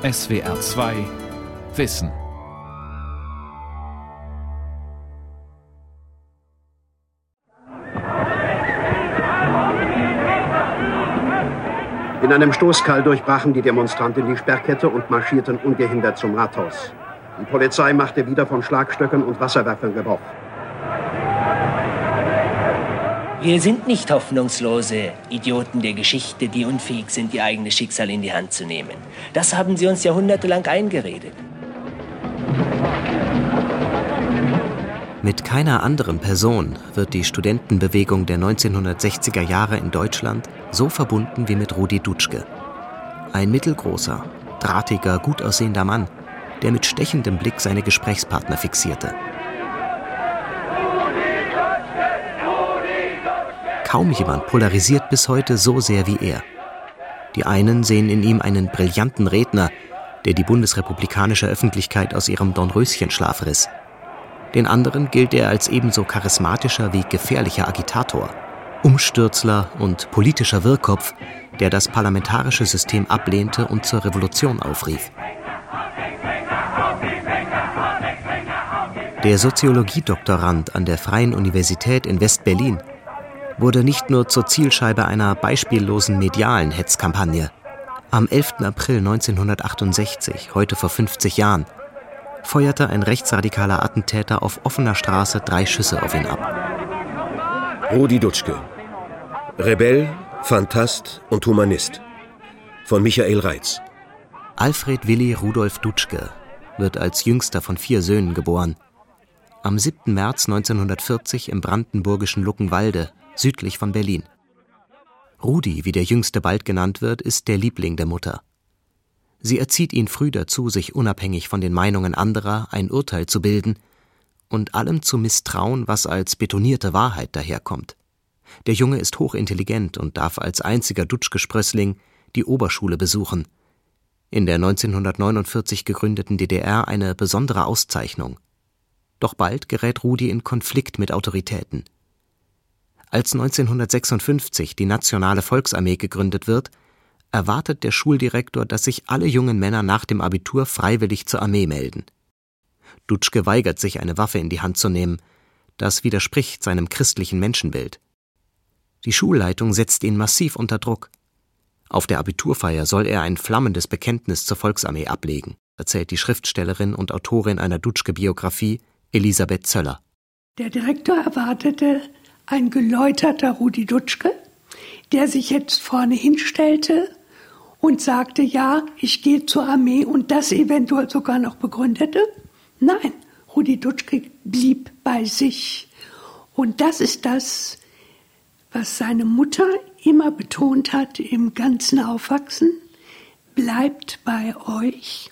SWR 2 Wissen. In einem Stoßkall durchbrachen die Demonstranten die Sperrkette und marschierten ungehindert zum Rathaus. Die Polizei machte wieder von Schlagstöcken und Wasserwerfern Gebrauch. Wir sind nicht hoffnungslose Idioten der Geschichte, die unfähig sind, ihr eigenes Schicksal in die Hand zu nehmen. Das haben sie uns jahrhundertelang eingeredet. Mit keiner anderen Person wird die Studentenbewegung der 1960er Jahre in Deutschland so verbunden wie mit Rudi Dutschke. Ein mittelgroßer, drahtiger, gut aussehender Mann, der mit stechendem Blick seine Gesprächspartner fixierte. Kaum jemand polarisiert bis heute so sehr wie er. Die einen sehen in ihm einen brillanten Redner, der die bundesrepublikanische Öffentlichkeit aus ihrem Dornröschenschlaf riss. Den anderen gilt er als ebenso charismatischer wie gefährlicher Agitator, Umstürzler und politischer Wirrkopf, der das parlamentarische System ablehnte und zur Revolution aufrief. Der Soziologiedoktorand an der Freien Universität in West-Berlin wurde nicht nur zur Zielscheibe einer beispiellosen medialen Hetzkampagne. Am 11. April 1968, heute vor 50 Jahren, feuerte ein rechtsradikaler Attentäter auf offener Straße drei Schüsse auf ihn ab. Rudi Dutschke. Rebell, Fantast und Humanist. Von Michael Reitz. Alfred Willi Rudolf Dutschke wird als jüngster von vier Söhnen geboren. Am 7. März 1940 im brandenburgischen Luckenwalde südlich von Berlin. Rudi, wie der Jüngste bald genannt wird, ist der Liebling der Mutter. Sie erzieht ihn früh dazu, sich unabhängig von den Meinungen anderer ein Urteil zu bilden und allem zu misstrauen, was als betonierte Wahrheit daherkommt. Der Junge ist hochintelligent und darf als einziger Dutschke-Sprössling die Oberschule besuchen. In der 1949 gegründeten DDR eine besondere Auszeichnung. Doch bald gerät Rudi in Konflikt mit Autoritäten. Als 1956 die Nationale Volksarmee gegründet wird, erwartet der Schuldirektor, dass sich alle jungen Männer nach dem Abitur freiwillig zur Armee melden. Dutschke weigert sich, eine Waffe in die Hand zu nehmen. Das widerspricht seinem christlichen Menschenbild. Die Schulleitung setzt ihn massiv unter Druck. Auf der Abiturfeier soll er ein flammendes Bekenntnis zur Volksarmee ablegen, erzählt die Schriftstellerin und Autorin einer Dutschke-Biografie Elisabeth Zöller. Der Direktor erwartete, ein geläuterter Rudi Dutschke, der sich jetzt vorne hinstellte und sagte, ja, ich gehe zur Armee und das eventuell sogar noch begründete. Nein, Rudi Dutschke blieb bei sich. Und das ist das, was seine Mutter immer betont hat im ganzen Aufwachsen. Bleibt bei euch.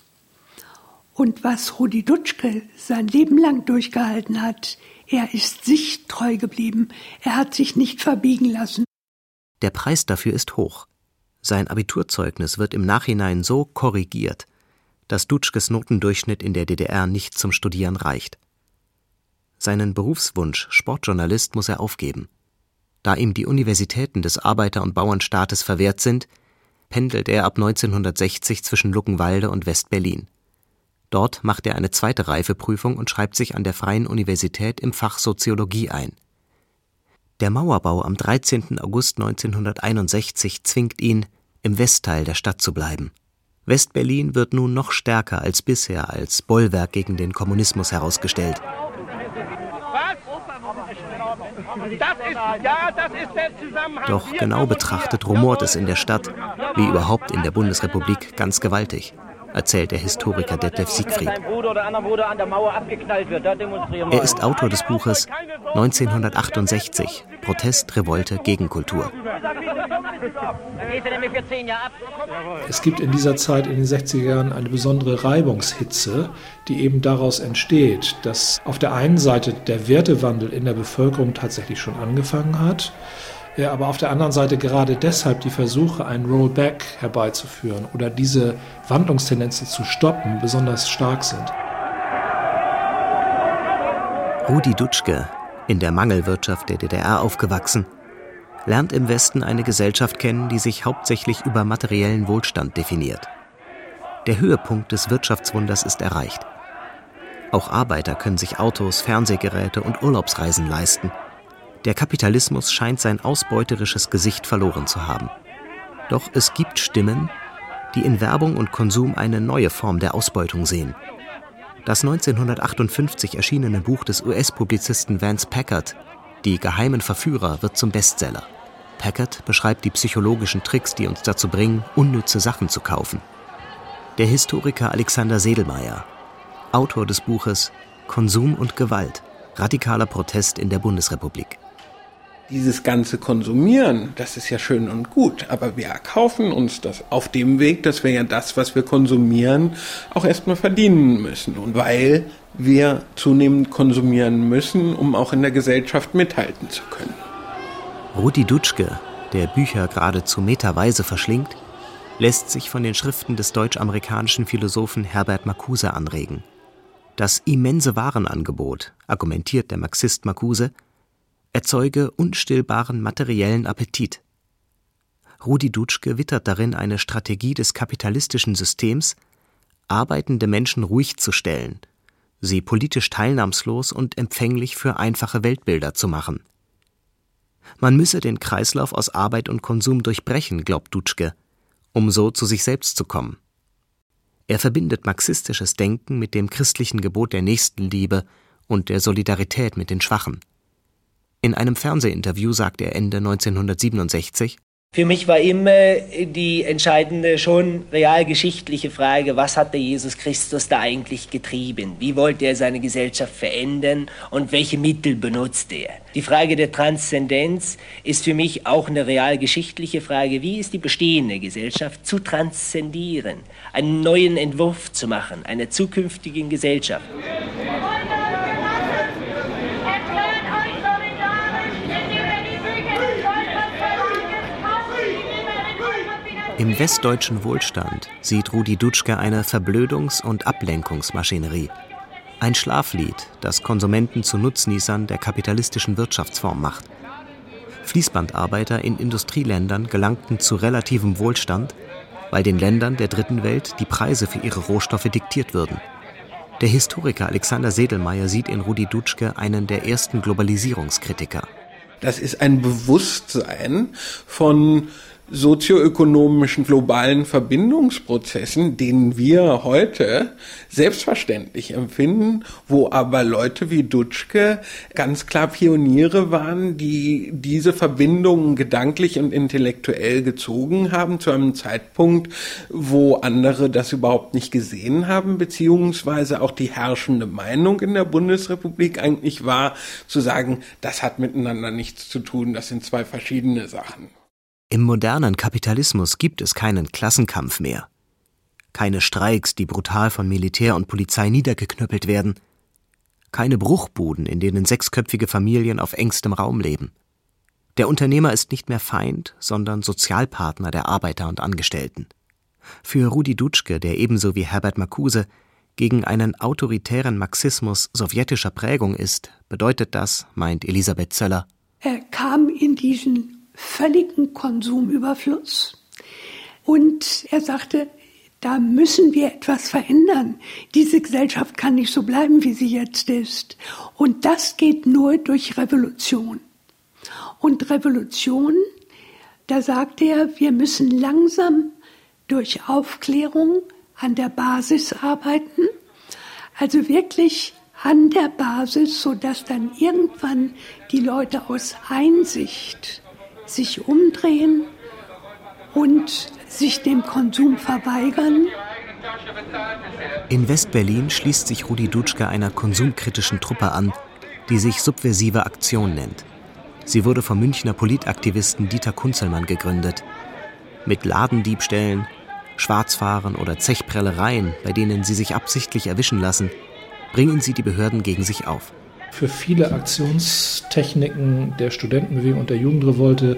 Und was Rudi Dutschke sein Leben lang durchgehalten hat, er ist sich treu geblieben. Er hat sich nicht verbiegen lassen. Der Preis dafür ist hoch. Sein Abiturzeugnis wird im Nachhinein so korrigiert, dass Dutschkes Notendurchschnitt in der DDR nicht zum Studieren reicht. Seinen Berufswunsch Sportjournalist muss er aufgeben. Da ihm die Universitäten des Arbeiter- und Bauernstaates verwehrt sind, pendelt er ab 1960 zwischen Luckenwalde und West-Berlin. Dort macht er eine zweite Reifeprüfung und schreibt sich an der Freien Universität im Fach Soziologie ein. Der Mauerbau am 13. August 1961 zwingt ihn, im Westteil der Stadt zu bleiben. Westberlin wird nun noch stärker als bisher als Bollwerk gegen den Kommunismus herausgestellt. Doch genau betrachtet rumort es in der Stadt, wie überhaupt in der Bundesrepublik, ganz gewaltig erzählt der Historiker Detlef Siegfried. Er ist Autor des Buches 1968 Protest, Revolte, Gegenkultur. Es gibt in dieser Zeit, in den 60er Jahren, eine besondere Reibungshitze, die eben daraus entsteht, dass auf der einen Seite der Wertewandel in der Bevölkerung tatsächlich schon angefangen hat aber auf der anderen Seite gerade deshalb die Versuche, ein Rollback herbeizuführen oder diese Wandlungstendenzen zu stoppen, besonders stark sind. Rudi Dutschke, in der Mangelwirtschaft der DDR aufgewachsen, lernt im Westen eine Gesellschaft kennen, die sich hauptsächlich über materiellen Wohlstand definiert. Der Höhepunkt des Wirtschaftswunders ist erreicht. Auch Arbeiter können sich Autos, Fernsehgeräte und Urlaubsreisen leisten. Der Kapitalismus scheint sein ausbeuterisches Gesicht verloren zu haben. Doch es gibt Stimmen, die in Werbung und Konsum eine neue Form der Ausbeutung sehen. Das 1958 erschienene Buch des US-Publizisten Vance Packard, Die geheimen Verführer, wird zum Bestseller. Packard beschreibt die psychologischen Tricks, die uns dazu bringen, unnütze Sachen zu kaufen. Der Historiker Alexander Sedelmeier, Autor des Buches Konsum und Gewalt, radikaler Protest in der Bundesrepublik dieses ganze Konsumieren, das ist ja schön und gut, aber wir erkaufen uns das auf dem Weg, dass wir ja das, was wir konsumieren, auch erstmal verdienen müssen. Und weil wir zunehmend konsumieren müssen, um auch in der Gesellschaft mithalten zu können. Rudi Dutschke, der Bücher geradezu meterweise verschlingt, lässt sich von den Schriften des deutsch-amerikanischen Philosophen Herbert Marcuse anregen. Das immense Warenangebot, argumentiert der Marxist Marcuse, erzeuge unstillbaren materiellen Appetit. Rudi Dutschke wittert darin eine Strategie des kapitalistischen Systems, arbeitende Menschen ruhig zu stellen, sie politisch teilnahmslos und empfänglich für einfache Weltbilder zu machen. Man müsse den Kreislauf aus Arbeit und Konsum durchbrechen, glaubt Dutschke, um so zu sich selbst zu kommen. Er verbindet marxistisches Denken mit dem christlichen Gebot der Nächstenliebe und der Solidarität mit den Schwachen. In einem Fernsehinterview sagte er Ende 1967, für mich war immer die entscheidende, schon realgeschichtliche Frage, was hat der Jesus Christus da eigentlich getrieben? Wie wollte er seine Gesellschaft verändern und welche Mittel benutzt er? Die Frage der Transzendenz ist für mich auch eine realgeschichtliche Frage. Wie ist die bestehende Gesellschaft zu transzendieren, einen neuen Entwurf zu machen, einer zukünftigen Gesellschaft? Im westdeutschen Wohlstand sieht Rudi Dutschke eine Verblödungs- und Ablenkungsmaschinerie. Ein Schlaflied, das Konsumenten zu Nutznießern der kapitalistischen Wirtschaftsform macht. Fließbandarbeiter in Industrieländern gelangten zu relativem Wohlstand, weil den Ländern der Dritten Welt die Preise für ihre Rohstoffe diktiert würden. Der Historiker Alexander Sedelmeier sieht in Rudi Dutschke einen der ersten Globalisierungskritiker. Das ist ein Bewusstsein von sozioökonomischen globalen Verbindungsprozessen, denen wir heute selbstverständlich empfinden, wo aber Leute wie Dutschke ganz klar Pioniere waren, die diese Verbindungen gedanklich und intellektuell gezogen haben zu einem Zeitpunkt, wo andere das überhaupt nicht gesehen haben, beziehungsweise auch die herrschende Meinung in der Bundesrepublik eigentlich war, zu sagen, das hat miteinander nichts zu tun, das sind zwei verschiedene Sachen. Im modernen Kapitalismus gibt es keinen Klassenkampf mehr. Keine Streiks, die brutal von Militär und Polizei niedergeknüppelt werden. Keine Bruchbuden, in denen sechsköpfige Familien auf engstem Raum leben. Der Unternehmer ist nicht mehr Feind, sondern Sozialpartner der Arbeiter und Angestellten. Für Rudi Dutschke, der ebenso wie Herbert Marcuse gegen einen autoritären Marxismus sowjetischer Prägung ist, bedeutet das, meint Elisabeth Zöller, er kam in diesen völligen Konsumüberfluss. Und er sagte, da müssen wir etwas verändern. Diese Gesellschaft kann nicht so bleiben, wie sie jetzt ist. Und das geht nur durch Revolution. Und Revolution, da sagte er, wir müssen langsam durch Aufklärung an der Basis arbeiten. Also wirklich an der Basis, sodass dann irgendwann die Leute aus Einsicht sich umdrehen und sich dem Konsum verweigern. In Westberlin schließt sich Rudi Dutschke einer konsumkritischen Truppe an, die sich Subversive Aktion nennt. Sie wurde vom Münchner Politaktivisten Dieter Kunzelmann gegründet. Mit Ladendiebstählen, Schwarzfahren oder Zechprellereien, bei denen sie sich absichtlich erwischen lassen, bringen sie die Behörden gegen sich auf für viele Aktionstechniken der Studentenbewegung und der Jugendrevolte,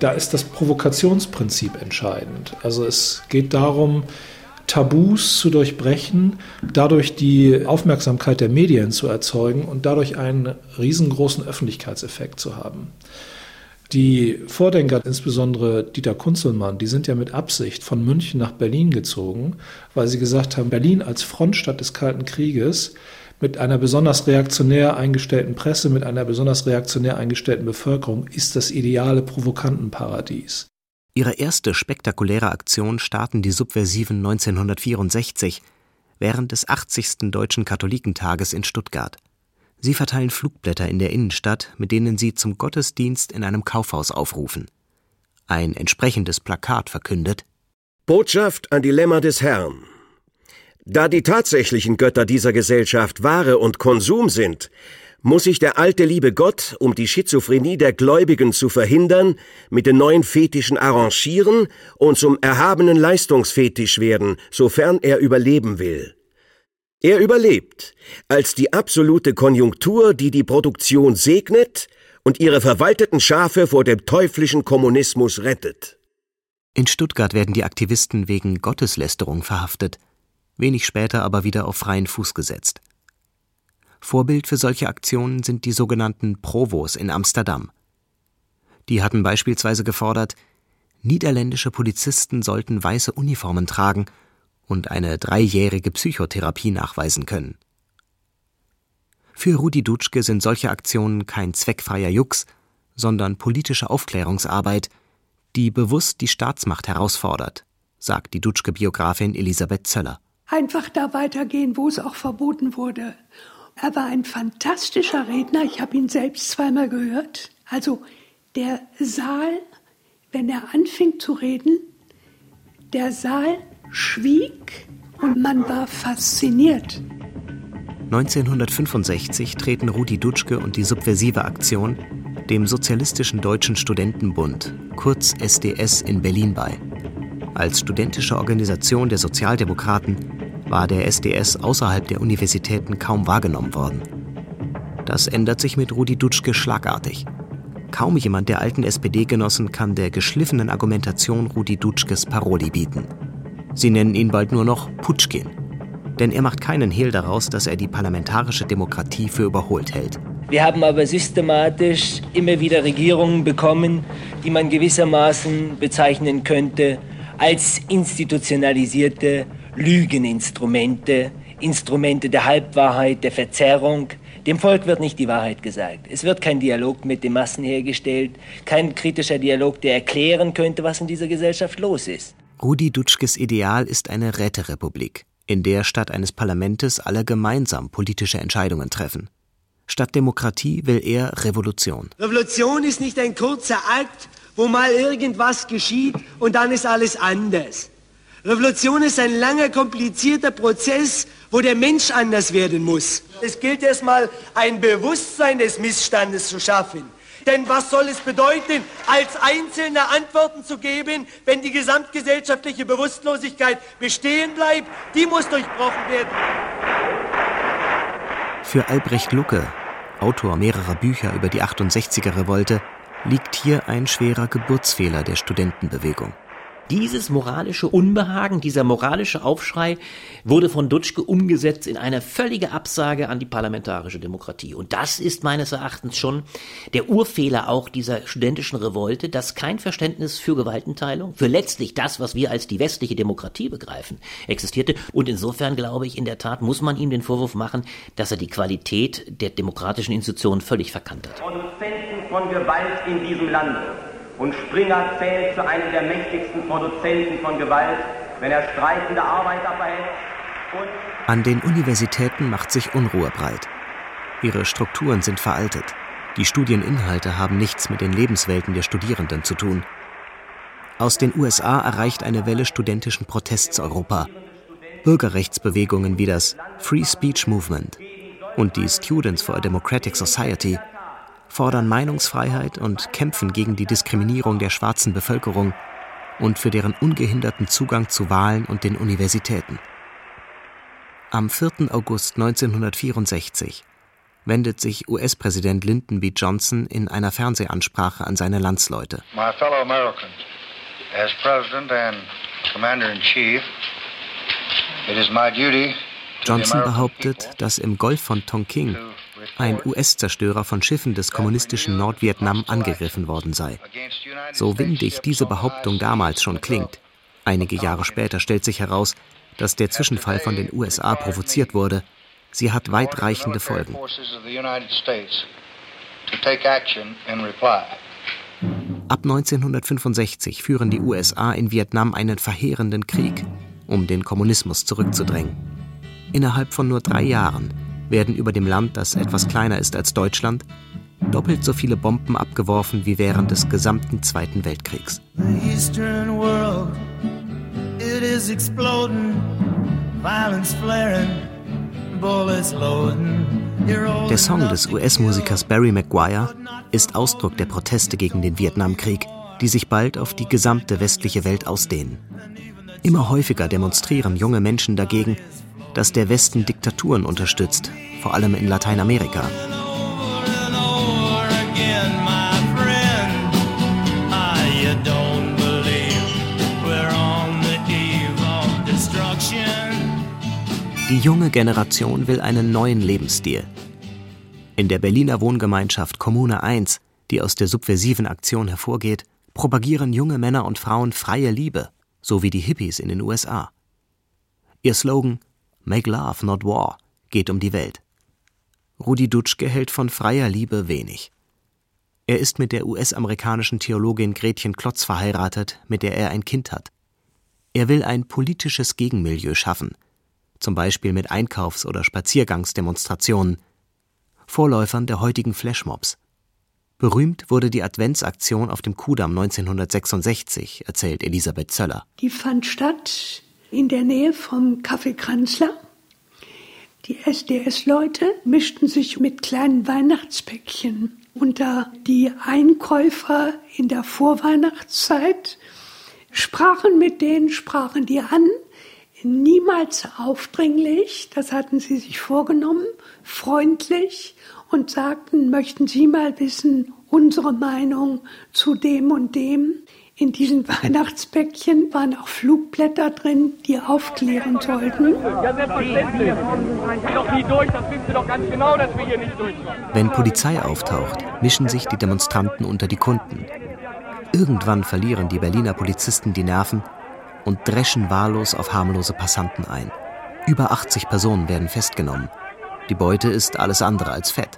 da ist das Provokationsprinzip entscheidend. Also es geht darum, Tabus zu durchbrechen, dadurch die Aufmerksamkeit der Medien zu erzeugen und dadurch einen riesengroßen Öffentlichkeitseffekt zu haben. Die Vordenker, insbesondere Dieter Kunzelmann, die sind ja mit Absicht von München nach Berlin gezogen, weil sie gesagt haben, Berlin als Frontstadt des Kalten Krieges mit einer besonders reaktionär eingestellten Presse, mit einer besonders reaktionär eingestellten Bevölkerung ist das ideale Provokantenparadies. Ihre erste spektakuläre Aktion starten die Subversiven 1964 während des 80. Deutschen Katholikentages in Stuttgart. Sie verteilen Flugblätter in der Innenstadt, mit denen sie zum Gottesdienst in einem Kaufhaus aufrufen. Ein entsprechendes Plakat verkündet Botschaft an die Lämmer des Herrn. Da die tatsächlichen Götter dieser Gesellschaft Ware und Konsum sind, muss sich der alte liebe Gott, um die Schizophrenie der Gläubigen zu verhindern, mit den neuen Fetischen arrangieren und zum erhabenen Leistungsfetisch werden, sofern er überleben will. Er überlebt als die absolute Konjunktur, die die Produktion segnet und ihre verwalteten Schafe vor dem teuflischen Kommunismus rettet. In Stuttgart werden die Aktivisten wegen Gotteslästerung verhaftet, wenig später aber wieder auf freien Fuß gesetzt. Vorbild für solche Aktionen sind die sogenannten Provos in Amsterdam. Die hatten beispielsweise gefordert, niederländische Polizisten sollten weiße Uniformen tragen und eine dreijährige Psychotherapie nachweisen können. Für Rudi Dutschke sind solche Aktionen kein zweckfreier Jux, sondern politische Aufklärungsarbeit, die bewusst die Staatsmacht herausfordert, sagt die Dutschke-Biografin Elisabeth Zöller. Einfach da weitergehen, wo es auch verboten wurde. Er war ein fantastischer Redner, ich habe ihn selbst zweimal gehört. Also der Saal, wenn er anfing zu reden, der Saal schwieg und man war fasziniert. 1965 treten Rudi Dutschke und die Subversive Aktion dem Sozialistischen Deutschen Studentenbund, kurz SDS, in Berlin bei. Als studentische Organisation der Sozialdemokraten war der SDS außerhalb der Universitäten kaum wahrgenommen worden. Das ändert sich mit Rudi Dutschke schlagartig. Kaum jemand der alten SPD-Genossen kann der geschliffenen Argumentation Rudi Dutschkes Paroli bieten. Sie nennen ihn bald nur noch Putschkin. Denn er macht keinen Hehl daraus, dass er die parlamentarische Demokratie für überholt hält. Wir haben aber systematisch immer wieder Regierungen bekommen, die man gewissermaßen bezeichnen könnte als institutionalisierte Lügeninstrumente, Instrumente der Halbwahrheit, der Verzerrung. Dem Volk wird nicht die Wahrheit gesagt. Es wird kein Dialog mit den Massen hergestellt, kein kritischer Dialog, der erklären könnte, was in dieser Gesellschaft los ist. Rudi Dutschkes Ideal ist eine Räterepublik, in der statt eines Parlamentes alle gemeinsam politische Entscheidungen treffen. Statt Demokratie will er Revolution. Revolution ist nicht ein kurzer Akt, wo mal irgendwas geschieht und dann ist alles anders. Revolution ist ein langer, komplizierter Prozess, wo der Mensch anders werden muss. Es gilt erstmal, ein Bewusstsein des Missstandes zu schaffen. Denn was soll es bedeuten, als Einzelner Antworten zu geben, wenn die gesamtgesellschaftliche Bewusstlosigkeit bestehen bleibt? Die muss durchbrochen werden. Für Albrecht Lucke, Autor mehrerer Bücher über die 68er Revolte, liegt hier ein schwerer Geburtsfehler der Studentenbewegung. Dieses moralische Unbehagen, dieser moralische Aufschrei wurde von Dutschke umgesetzt in eine völlige Absage an die parlamentarische Demokratie. Und das ist meines Erachtens schon der Urfehler auch dieser studentischen Revolte, dass kein Verständnis für Gewaltenteilung, für letztlich das, was wir als die westliche Demokratie begreifen, existierte. Und insofern glaube ich, in der Tat muss man ihm den Vorwurf machen, dass er die Qualität der demokratischen Institutionen völlig verkannt hat. Produzenten von Gewalt in diesem Lande und Springer zählt zu einem der mächtigsten Produzenten von Gewalt, wenn er streikende Arbeiter verhält. An den Universitäten macht sich Unruhe breit. Ihre Strukturen sind veraltet. Die Studieninhalte haben nichts mit den Lebenswelten der Studierenden zu tun. Aus den USA erreicht eine Welle studentischen Protests Europa. Bürgerrechtsbewegungen wie das Free Speech Movement und die Students for a Democratic Society fordern Meinungsfreiheit und kämpfen gegen die Diskriminierung der schwarzen Bevölkerung und für deren ungehinderten Zugang zu Wahlen und den Universitäten. Am 4. August 1964 wendet sich US-Präsident Lyndon B. Johnson in einer Fernsehansprache an seine Landsleute. My fellow Americans, as President and Commander in Chief, it is my duty Johnson behauptet, dass im Golf von Tonkin ein US-Zerstörer von Schiffen des kommunistischen Nordvietnam angegriffen worden sei. So windig diese Behauptung damals schon klingt, einige Jahre später stellt sich heraus, dass der Zwischenfall von den USA provoziert wurde. Sie hat weitreichende Folgen. Ab 1965 führen die USA in Vietnam einen verheerenden Krieg, um den Kommunismus zurückzudrängen. Innerhalb von nur drei Jahren werden über dem Land, das etwas kleiner ist als Deutschland, doppelt so viele Bomben abgeworfen wie während des gesamten Zweiten Weltkriegs. Der Song des US-Musikers Barry Maguire ist Ausdruck der Proteste gegen den Vietnamkrieg, die sich bald auf die gesamte westliche Welt ausdehnen. Immer häufiger demonstrieren junge Menschen dagegen, dass der Westen Diktaturen unterstützt, vor allem in Lateinamerika. Die junge Generation will einen neuen Lebensstil. In der Berliner Wohngemeinschaft Kommune 1, die aus der subversiven Aktion hervorgeht, propagieren junge Männer und Frauen freie Liebe, so wie die Hippies in den USA. Ihr Slogan Make Love, not War geht um die Welt. Rudi Dutschke hält von freier Liebe wenig. Er ist mit der US-amerikanischen Theologin Gretchen Klotz verheiratet, mit der er ein Kind hat. Er will ein politisches Gegenmilieu schaffen, zum Beispiel mit Einkaufs- oder Spaziergangsdemonstrationen, Vorläufern der heutigen Flashmobs. Berühmt wurde die Adventsaktion auf dem Kudamm 1966, erzählt Elisabeth Zöller. Die fand statt in der Nähe vom Café Kranzler. Die SDS-Leute mischten sich mit kleinen Weihnachtspäckchen unter die Einkäufer in der Vorweihnachtszeit, sprachen mit denen, sprachen die an, niemals aufdringlich, das hatten sie sich vorgenommen, freundlich und sagten, möchten Sie mal wissen, unsere Meinung zu dem und dem. In diesen Weihnachtspäckchen waren auch Flugblätter drin, die aufklären sollten. Wenn Polizei auftaucht, mischen sich die Demonstranten unter die Kunden. Irgendwann verlieren die Berliner Polizisten die Nerven und dreschen wahllos auf harmlose Passanten ein. Über 80 Personen werden festgenommen. Die Beute ist alles andere als fett.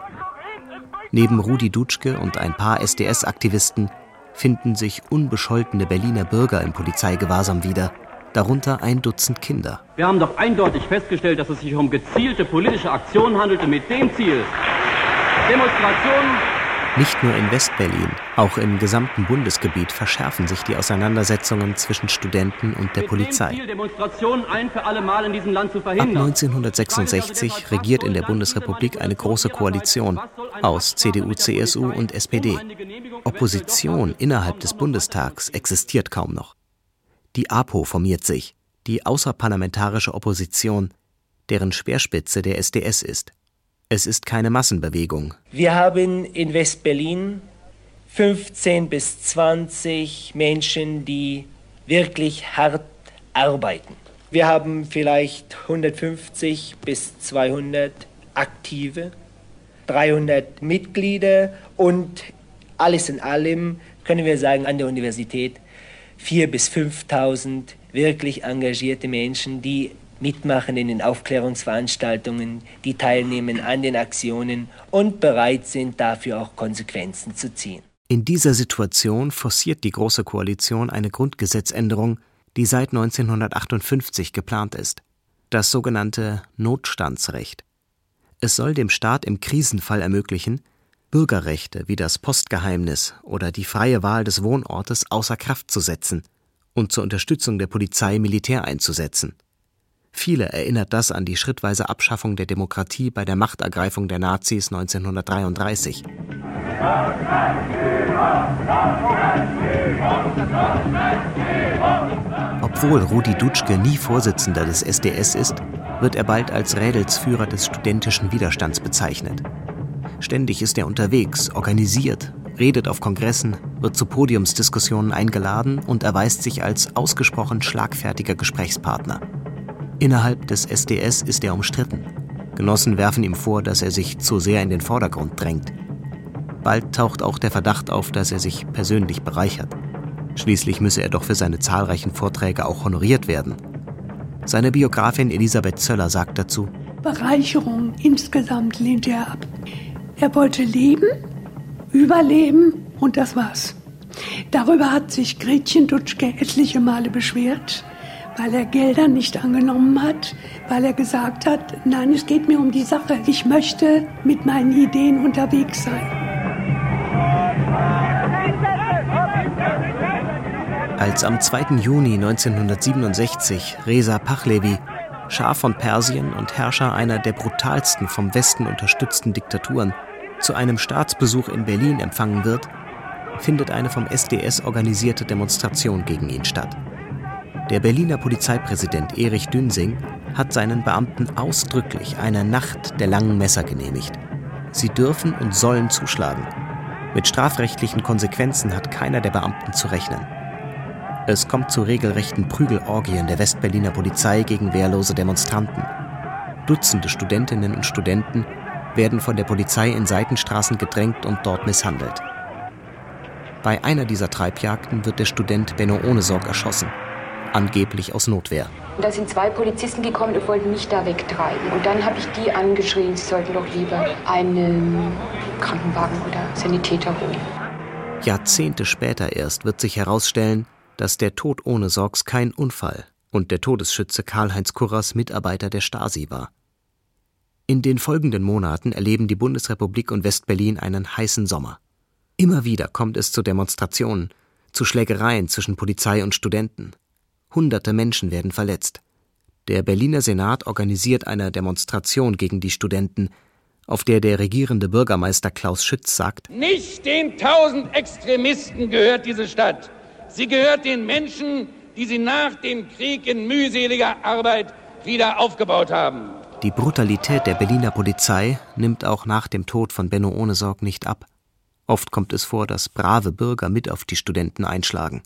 Neben Rudi Dutschke und ein paar SDS-Aktivisten finden sich unbescholtene Berliner Bürger im Polizeigewahrsam wieder, darunter ein Dutzend Kinder. Wir haben doch eindeutig festgestellt, dass es sich um gezielte politische Aktionen handelte mit dem Ziel, Demonstrationen nicht nur in Westberlin, auch im gesamten Bundesgebiet verschärfen sich die Auseinandersetzungen zwischen Studenten und der Polizei. Ab 1966 regiert in der Bundesrepublik eine große Koalition aus CDU, CSU und SPD. Opposition innerhalb des Bundestags existiert kaum noch. Die APO formiert sich, die außerparlamentarische Opposition, deren Speerspitze der SDS ist. Es ist keine Massenbewegung. Wir haben in West-Berlin 15 bis 20 Menschen, die wirklich hart arbeiten. Wir haben vielleicht 150 bis 200 Aktive, 300 Mitglieder und alles in allem können wir sagen an der Universität 4.000 bis 5.000 wirklich engagierte Menschen, die mitmachen in den Aufklärungsveranstaltungen, die teilnehmen an den Aktionen und bereit sind, dafür auch Konsequenzen zu ziehen. In dieser Situation forciert die Große Koalition eine Grundgesetzänderung, die seit 1958 geplant ist. Das sogenannte Notstandsrecht. Es soll dem Staat im Krisenfall ermöglichen, Bürgerrechte wie das Postgeheimnis oder die freie Wahl des Wohnortes außer Kraft zu setzen und zur Unterstützung der Polizei Militär einzusetzen. Viele erinnert das an die schrittweise Abschaffung der Demokratie bei der Machtergreifung der Nazis 1933. Obwohl Rudi Dutschke nie Vorsitzender des SDS ist, wird er bald als Rädelsführer des studentischen Widerstands bezeichnet. Ständig ist er unterwegs, organisiert, redet auf Kongressen, wird zu Podiumsdiskussionen eingeladen und erweist sich als ausgesprochen schlagfertiger Gesprächspartner. Innerhalb des SDS ist er umstritten. Genossen werfen ihm vor, dass er sich zu sehr in den Vordergrund drängt. Bald taucht auch der Verdacht auf, dass er sich persönlich bereichert. Schließlich müsse er doch für seine zahlreichen Vorträge auch honoriert werden. Seine Biografin Elisabeth Zöller sagt dazu, Bereicherung insgesamt lehnte er ab. Er wollte leben, überleben und das war's. Darüber hat sich Gretchen Dutschke etliche Male beschwert, weil er Gelder nicht angenommen hat, weil er gesagt hat, nein, es geht mir um die Sache. Ich möchte mit meinen Ideen unterwegs sein. Als am 2. Juni 1967 Reza Pahlavi, Schah von Persien und Herrscher einer der brutalsten vom Westen unterstützten Diktaturen, zu einem Staatsbesuch in Berlin empfangen wird, findet eine vom SDS organisierte Demonstration gegen ihn statt. Der Berliner Polizeipräsident Erich Dünsing hat seinen Beamten ausdrücklich eine Nacht der langen Messer genehmigt. Sie dürfen und sollen zuschlagen. Mit strafrechtlichen Konsequenzen hat keiner der Beamten zu rechnen. Es kommt zu regelrechten Prügelorgien der Westberliner Polizei gegen wehrlose Demonstranten. Dutzende Studentinnen und Studenten werden von der Polizei in Seitenstraßen gedrängt und dort misshandelt. Bei einer dieser Treibjagden wird der Student Benno Ohnesorg erschossen, angeblich aus Notwehr. Da sind zwei Polizisten gekommen und wollten mich da wegtreiben. Und dann habe ich die angeschrien, sie sollten doch lieber einen Krankenwagen oder Sanitäter holen. Jahrzehnte später erst wird sich herausstellen, dass der Tod ohne Sorgs kein Unfall und der Todesschütze Karl-Heinz Kurras Mitarbeiter der Stasi war. In den folgenden Monaten erleben die Bundesrepublik und Westberlin einen heißen Sommer. Immer wieder kommt es zu Demonstrationen, zu Schlägereien zwischen Polizei und Studenten. Hunderte Menschen werden verletzt. Der Berliner Senat organisiert eine Demonstration gegen die Studenten, auf der der regierende Bürgermeister Klaus Schütz sagt: Nicht den tausend Extremisten gehört diese Stadt. Sie gehört den Menschen, die sie nach dem Krieg in mühseliger Arbeit wieder aufgebaut haben. Die Brutalität der Berliner Polizei nimmt auch nach dem Tod von Benno Ohnesorg nicht ab. Oft kommt es vor, dass brave Bürger mit auf die Studenten einschlagen.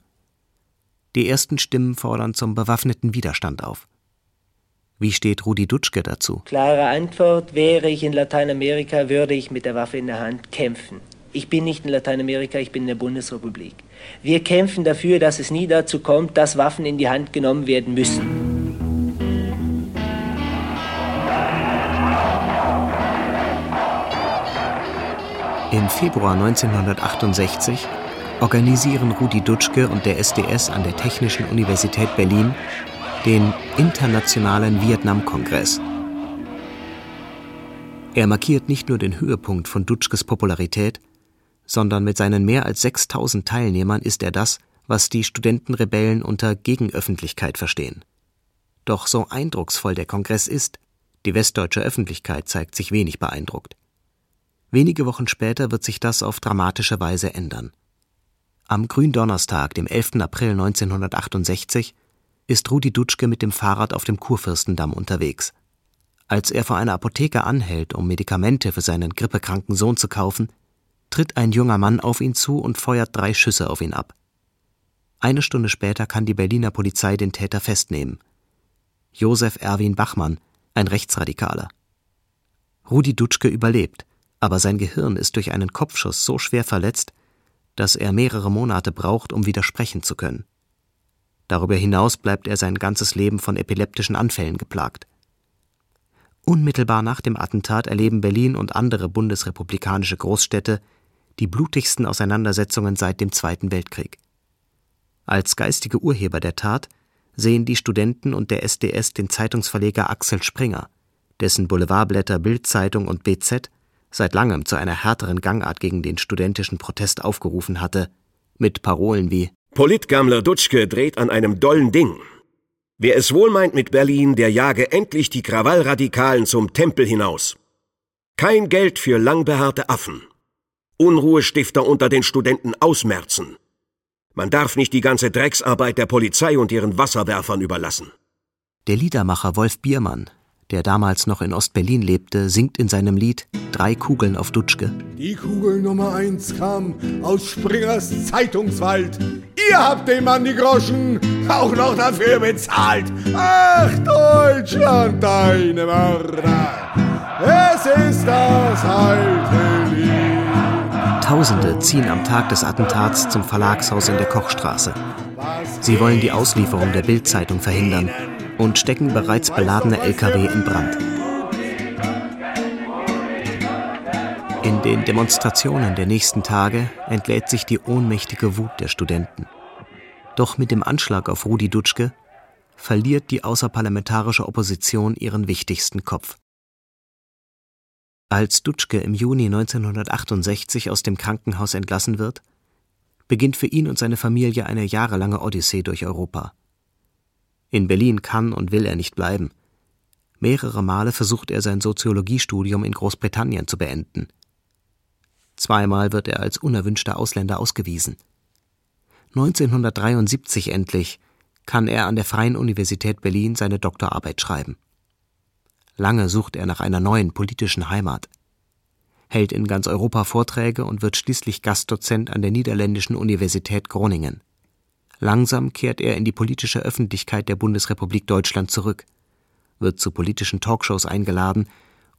Die ersten Stimmen fordern zum bewaffneten Widerstand auf. Wie steht Rudi Dutschke dazu? Klare Antwort, wäre ich in Lateinamerika, würde ich mit der Waffe in der Hand kämpfen. Ich bin nicht in Lateinamerika, ich bin in der Bundesrepublik. Wir kämpfen dafür, dass es nie dazu kommt, dass Waffen in die Hand genommen werden müssen. Im Februar 1968 organisieren Rudi Dutschke und der SDS an der Technischen Universität Berlin den Internationalen Vietnam-Kongress. Er markiert nicht nur den Höhepunkt von Dutschkes Popularität, sondern mit seinen mehr als 6000 Teilnehmern ist er das, was die Studentenrebellen unter Gegenöffentlichkeit verstehen. Doch so eindrucksvoll der Kongress ist, die westdeutsche Öffentlichkeit zeigt sich wenig beeindruckt. Wenige Wochen später wird sich das auf dramatische Weise ändern. Am Gründonnerstag, dem 11. April 1968, ist Rudi Dutschke mit dem Fahrrad auf dem Kurfürstendamm unterwegs. Als er vor einer Apotheke anhält, um Medikamente für seinen grippekranken Sohn zu kaufen, tritt ein junger Mann auf ihn zu und feuert drei Schüsse auf ihn ab. Eine Stunde später kann die Berliner Polizei den Täter festnehmen. Josef Erwin Bachmann, ein Rechtsradikaler. Rudi Dutschke überlebt, aber sein Gehirn ist durch einen Kopfschuss so schwer verletzt, dass er mehrere Monate braucht, um wieder sprechen zu können. Darüber hinaus bleibt er sein ganzes Leben von epileptischen Anfällen geplagt. Unmittelbar nach dem Attentat erleben Berlin und andere bundesrepublikanische Großstädte die blutigsten Auseinandersetzungen seit dem Zweiten Weltkrieg. Als geistige Urheber der Tat sehen die Studenten und der SDS den Zeitungsverleger Axel Springer, dessen Boulevardblätter Bildzeitung und BZ seit langem zu einer härteren Gangart gegen den studentischen Protest aufgerufen hatte, mit Parolen wie Politgammler Dutschke dreht an einem dollen Ding. Wer es wohl meint mit Berlin, der jage endlich die Krawallradikalen zum Tempel hinaus. Kein Geld für langbehaarte Affen. Unruhestifter unter den Studenten ausmerzen. Man darf nicht die ganze Drecksarbeit der Polizei und ihren Wasserwerfern überlassen. Der Liedermacher Wolf Biermann, der damals noch in Ostberlin lebte, singt in seinem Lied Drei Kugeln auf Dutschke. Die Kugel Nummer eins kam aus Springers Zeitungswald. Ihr habt dem Mann die Groschen auch noch dafür bezahlt. Ach, Deutschland, deine Mörder! Es ist das alte. Tausende ziehen am Tag des Attentats zum Verlagshaus in der Kochstraße. Sie wollen die Auslieferung der Bildzeitung verhindern und stecken bereits beladene Lkw in Brand. In den Demonstrationen der nächsten Tage entlädt sich die ohnmächtige Wut der Studenten. Doch mit dem Anschlag auf Rudi Dutschke verliert die außerparlamentarische Opposition ihren wichtigsten Kopf. Als Dutschke im Juni 1968 aus dem Krankenhaus entlassen wird, beginnt für ihn und seine Familie eine jahrelange Odyssee durch Europa. In Berlin kann und will er nicht bleiben. Mehrere Male versucht er sein Soziologiestudium in Großbritannien zu beenden. Zweimal wird er als unerwünschter Ausländer ausgewiesen. 1973 endlich kann er an der Freien Universität Berlin seine Doktorarbeit schreiben. Lange sucht er nach einer neuen politischen Heimat, hält in ganz Europa Vorträge und wird schließlich Gastdozent an der Niederländischen Universität Groningen. Langsam kehrt er in die politische Öffentlichkeit der Bundesrepublik Deutschland zurück, wird zu politischen Talkshows eingeladen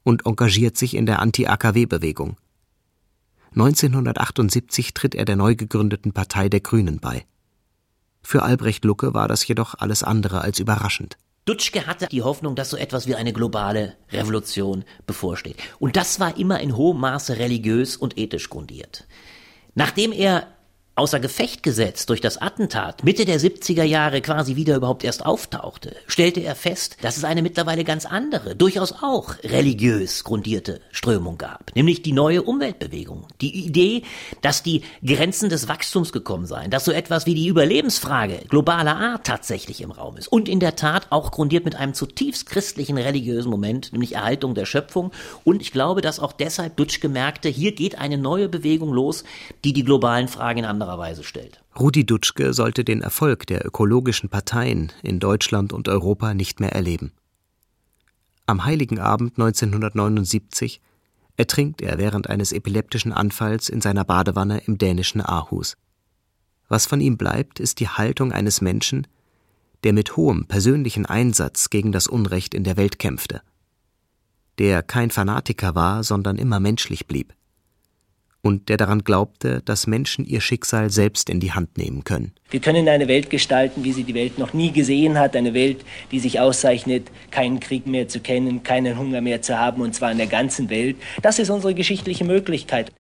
und engagiert sich in der Anti-AKW-Bewegung. 1978 tritt er der neu gegründeten Partei der Grünen bei. Für Albrecht Lucke war das jedoch alles andere als überraschend. Dutschke hatte die Hoffnung, dass so etwas wie eine globale Revolution bevorsteht. Und das war immer in hohem Maße religiös und ethisch grundiert. Nachdem er außer Gefecht gesetzt durch das Attentat Mitte der 70er Jahre quasi wieder überhaupt erst auftauchte, stellte er fest, dass es eine mittlerweile ganz andere, durchaus auch religiös grundierte Strömung gab, nämlich die neue Umweltbewegung. Die Idee, dass die Grenzen des Wachstums gekommen seien, dass so etwas wie die Überlebensfrage globaler Art tatsächlich im Raum ist und in der Tat auch grundiert mit einem zutiefst christlichen religiösen Moment, nämlich Erhaltung der Schöpfung und ich glaube, dass auch deshalb Dutsch gemerkte, hier geht eine neue Bewegung los, die die globalen Fragen in anderer anderer Weise stellt. Rudi Dutschke sollte den Erfolg der ökologischen Parteien in Deutschland und Europa nicht mehr erleben. Am Heiligen Abend 1979 ertrinkt er während eines epileptischen Anfalls in seiner Badewanne im dänischen Aarhus. Was von ihm bleibt, ist die Haltung eines Menschen, der mit hohem persönlichen Einsatz gegen das Unrecht in der Welt kämpfte, der kein Fanatiker war, sondern immer menschlich blieb und der daran glaubte, dass Menschen ihr Schicksal selbst in die Hand nehmen können. Wir können eine Welt gestalten, wie sie die Welt noch nie gesehen hat, eine Welt, die sich auszeichnet, keinen Krieg mehr zu kennen, keinen Hunger mehr zu haben, und zwar in der ganzen Welt. Das ist unsere geschichtliche Möglichkeit.